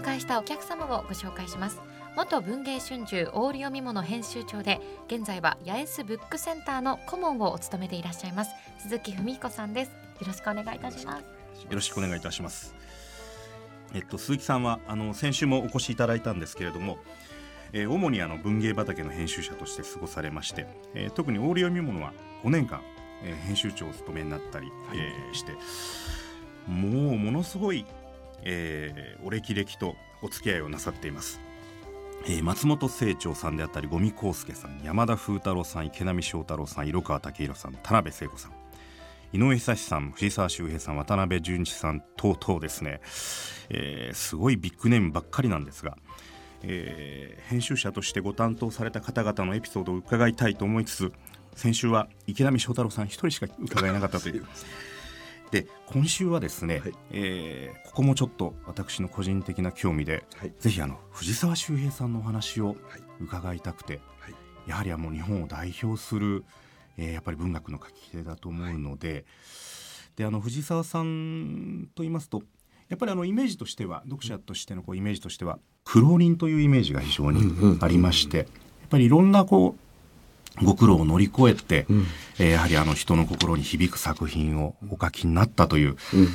迎えしたお客様をご紹介します。元文芸春秋オール読み物編集長で現在は八重洲ブックセンターの顧問をお務めていらっしゃいます。鈴木文彦さんです。よろしくお願いいたします。よろしくお願いいたします。えっと鈴木さんはあの先週もお越しいただいたんですけれどもえー、主にあの文芸畑の編集者として過ごされまして、えー、特にオール読み物は5年間、えー、編集長を務めになったり、はい、えー、してもうものすごい、えー、お歴々とお付き合いをなさっています。えー、松本清張さんであったり五味康介さん山田風太郎さん池波正太郎さん色川武弘さん田辺聖子さん井上久志さん藤沢周平さん渡辺淳一さん等々ですね、えー、すごいビッグネームばっかりなんですが、えー、編集者としてご担当された方々のエピソードを伺いたいと思いつつ先週は池波正太郎さん一人しか伺えなかったという。で今週はですね、はい、えー、ここもちょっと私の個人的な興味で、はい、ぜひあの藤沢周平さんのお話を伺いたくて、はい、やはりはもう日本を代表する、えー、やっぱり文学の書き手だと思うので,、であの藤沢さんと言いますとやっぱりあのイメージとしては読者としてのこうイメージとしては苦労人というイメージが非常にありまして、やっぱりいろんなこうご苦労を乗り越えて、うん、えー、やはりあの人の心に響く作品をお書きになったという、うん、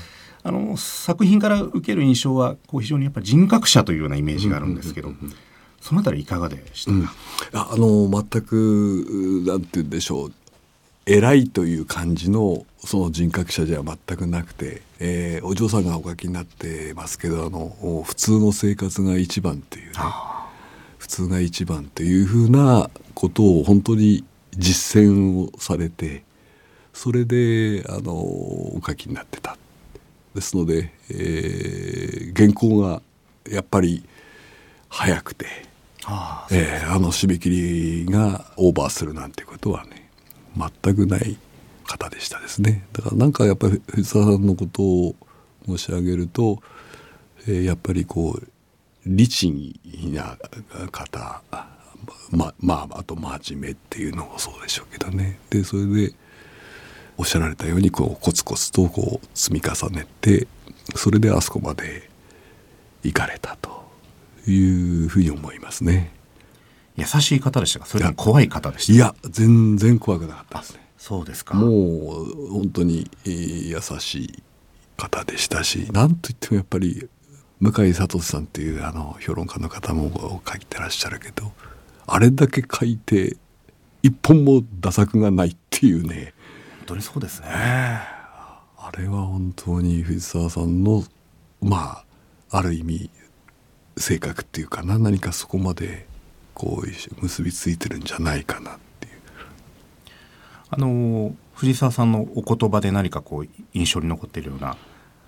あの作品から受ける印象はこう非常にやっぱ人格者というようなイメージがあるんですけど、そのあたりいかがでしたか、うん、あの全くなんて言うんでしょう偉いという感じのその人格者では全くなくて、えー、お嬢さんがお書きになってますけどあの普通の生活が一番っていうね。普通が一番というふうなことを本当に実践をされてそれであのお書きになってた。ですので、えー、原稿がやっぱり早くてあ,、えー、あの締め切りがオーバーするなんてことはね全くない方でしたですね。だからなんかやっぱり藤沢さんのことを申し上げると、えー、やっぱりこう律儀な方ままああと真面目っていうのもそうでしょうけどねでそれでおっしゃられたようにこうコツコツとこう積み重ねてそれであそこまで行かれたというふうに思いますね。優しい方でしたか？それとも怖い方でしたいや全然怖くなかったですね。そうですかもう本当に優しい方でしたし何といってもやっぱり向井聡さんっていうあの評論家の方も書いてらっしゃるけどあれだけ書いて一本も打作がないっていうね。本当にそうですね。あれは本当に藤沢さんのまあある意味性格っていうかな。何かそこまでこう結びついてるんじゃないかなっていう。あの藤沢さんのお言葉で何かこう印象に残っているような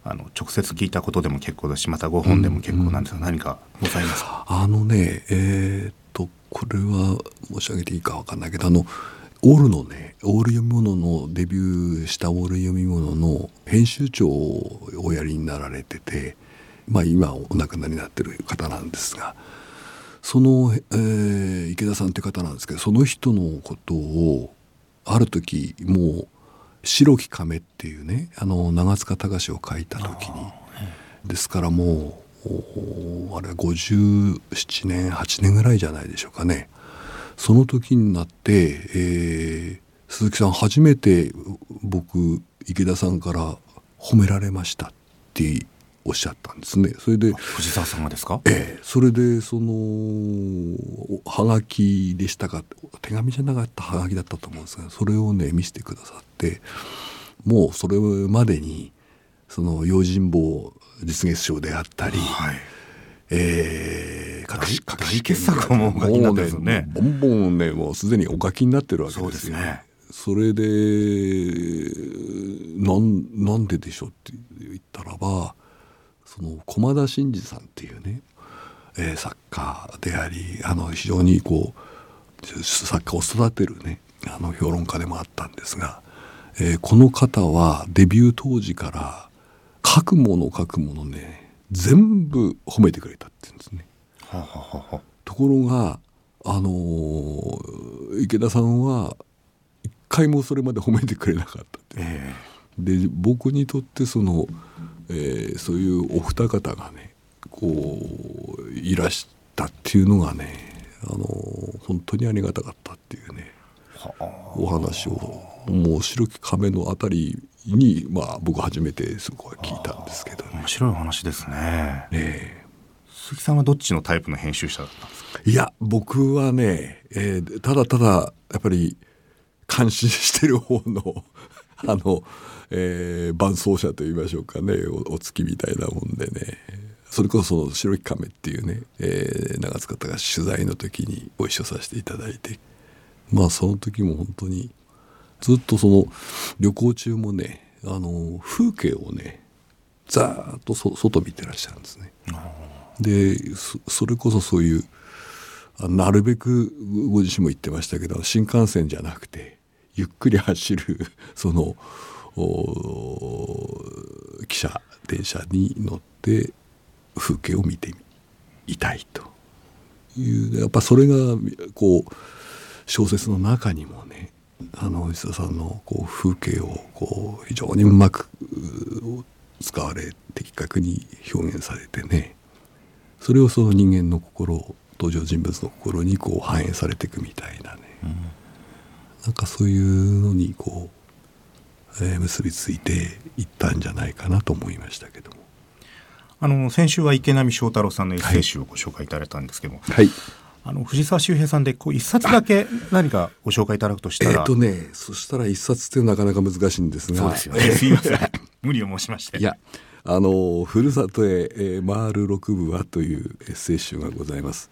あの直接聞いたことでも結構だしまたご本でも結構なんですが、うん、何かございますか？あのねえー、っとこれは申し上げていいか分かんないけどあのオールのねオール読み物のデビューしたオール読み物の編集長をおやりになられててまあ今お亡くなりになってる方なんですがその、えー、池田さんって方なんですけどその人のことをある時もう白き亀っていうねあの長塚隆を書いた時にですからもうあれは57年8年ぐらいじゃないでしょうかね。その時になって、えー、鈴木さん初めて僕池田さんから褒められましたっておっしゃったんですね。それで藤沢さんがですか？ええそれでそのはがきでしたか手紙じゃなかったはがきだったと思うんですがそれをね見せてくださってもうそれまでにその用心棒実月賞であったり、はい、えー、隠し隠し傑作もお書きになってるね。ボンボンねもうすでにお書きになってるわけですよ。ね。それでなんなんででしょうって言ったらばその駒田真二さんっていうね、えー、作家でありあの非常にこう作家を育てるねあの評論家でもあったんですが、えー、この方はデビュー当時から書くもの書くものね全部褒めてくれたって言うんですね。はははところがあのー、池田さんは一回もそれまで褒めてくれなかったって、えー、で僕にとってそのえー、そういうお二方がねこういらしたっていうのがねあの本当にありがたかったっていうねお話をもう白き亀のあたりに、まあ、僕初めてそこは聞いたんですけど、ね、面白いお話ですね。ね鈴木さんはどっちのタイプの編集者だったんですか？いや僕はね、えー、ただただやっぱり感心してる方の あの、えー、伴奏者といいましょうかねおお月みたいなもんでね。それこそ白き亀っていうね、えー、長塚が取材の時にご一緒させていただいて。まあその時も本当にずっとその旅行中もねあの風景をねざーっとそ外見てらっしゃるんですね。でそれこそそういうなるべくご自身も言ってましたけど新幹線じゃなくてゆっくり走る その汽車電車に乗って風景を見ていたいというやっぱそれがこう小説の中にもねあの石田さんのこう風景をこう非常にうまく使われ的確に表現されてね。それをその人間の心登場人物の心にこう反映されていくみたいなね、うん、なんかそういうのにこう、えー、結びついていったんじゃないかなと思いましたけども。あの先週は池波正太郎さんのエッセイ集をご紹介いただいたんですけども、はい、あの藤沢周平さんでこう一冊だけ何かご紹介いただくとしたら。えっ、とねそしたら一冊ってなかなか難しいんですが。そうですよね。すいません。無理を申しまして。いやあの「ふるさとへ、えー、回る六部は」というエッセイ集がございます。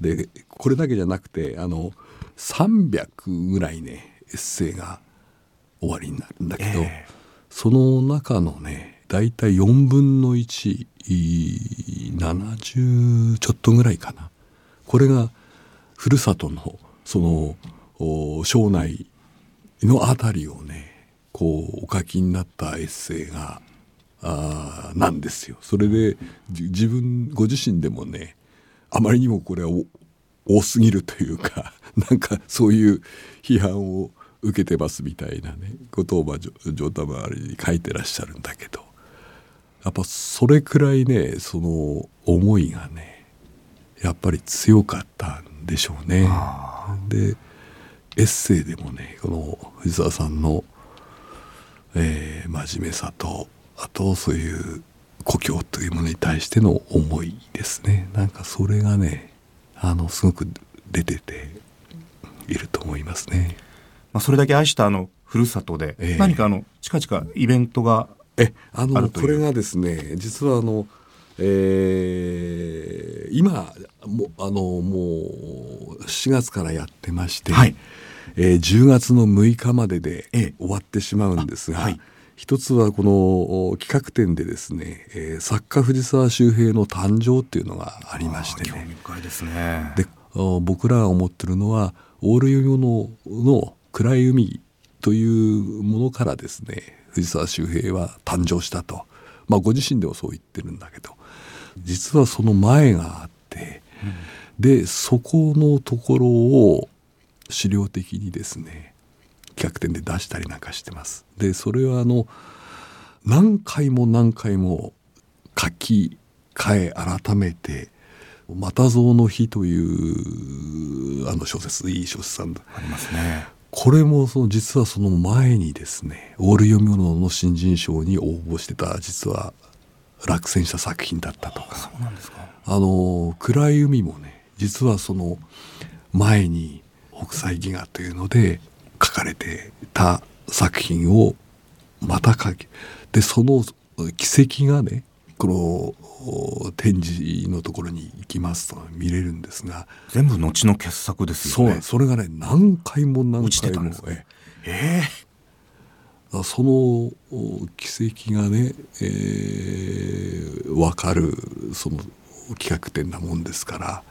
でこれだけじゃなくてあの300ぐらいねエッセイが終わりになるんだけど、えー、その中のね大体4分の170ちょっとぐらいかなこれがふるさとのその庄内の辺りをねこうお書きになったエッセイがあなんですよ。それで自分ご自身でもねあまりにもこれは多すぎるというか なんかそういう批判を受けてますみたいなねことをまあ上太周りに書いてらっしゃるんだけどやっぱそれくらいねその思いがねやっぱり強かったんでしょうね。でエッセイでもねこの藤沢さんの、えー、真面目さとあとそういう故郷というものに対しての思いですねなんかそれがねあのすごく出てていると思いますね。まあ、それだけ愛したあのふるさとで、えー、何かあの近々イベントがえあのこれがですね実はあのえー、今もあのもう4月からやってまして、はい、えー、10月の6日までで終わってしまうんですが、はい、一つはこの企画展でですね、えー、作家藤沢周平の誕生っていうのがありましてね。興味深いですね。で僕らが思ってるのはオール読みのの暗い海というものからですね藤沢周平は誕生したと、まあ、ご自身でもそう言ってるんだけど実はその前があって、うん、でそこのところを資料的にですね逆転で出したりなんかしてます。でそれはあの何回も何回も書き換え改めて「またぞうの日」というあの小説いい小説さんありますね。これもその実はその前にですねオール読み物の新人賞に応募してた実は落選した作品だったとか。そうなんですか。あの暗い海もね実はその前に北斎戯画というので書かれてた作品をまた書きでその奇跡がねこの展示のところに行きますと見れるんですが。全部後の傑作ですよね。そうそれがね何回も何回もええ。ーその奇跡がね、えー、分かるその企画展なもんですから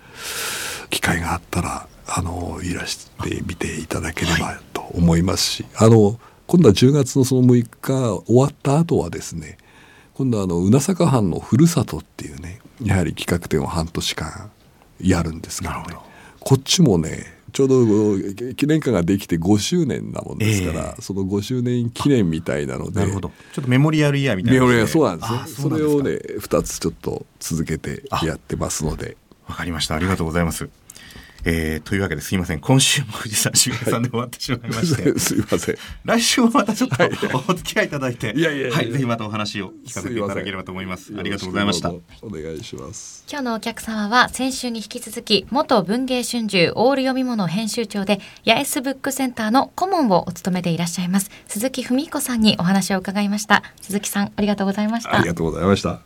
機会があったらあのいらしてみていただければと思いますし、はい、あの今度は10月のその6日終わった後はですね今度はあの宇那坂藩のふるさとっていうねやはり企画展を半年間やるんですけどね。こっちもねちょうど記念館ができて5周年なもんですから、えー、その5周年記念みたいなのでなるほど。ちょっとメモリアルイヤーみたいな、メモリアルそうなんですねそれをね2つちょっと続けてやってますので。わかりました。ありがとうございますえー、というわけですいません。今週も藤沢修平さんで終わってしまいまして。すいません。来週もまたちょっとお付き合いいただいて。いやいやはい、ぜひまたお話を聞かせていただければと思います。ありがとうございました。お願いします。今日のお客様は先週に引き続き元文芸春秋オール読み物編集長で八重洲ブックセンターの顧問をお務めでいらっしゃいます。鈴木文彦さんにお話を伺いました。鈴木さんありがとうございました。ありがとうございました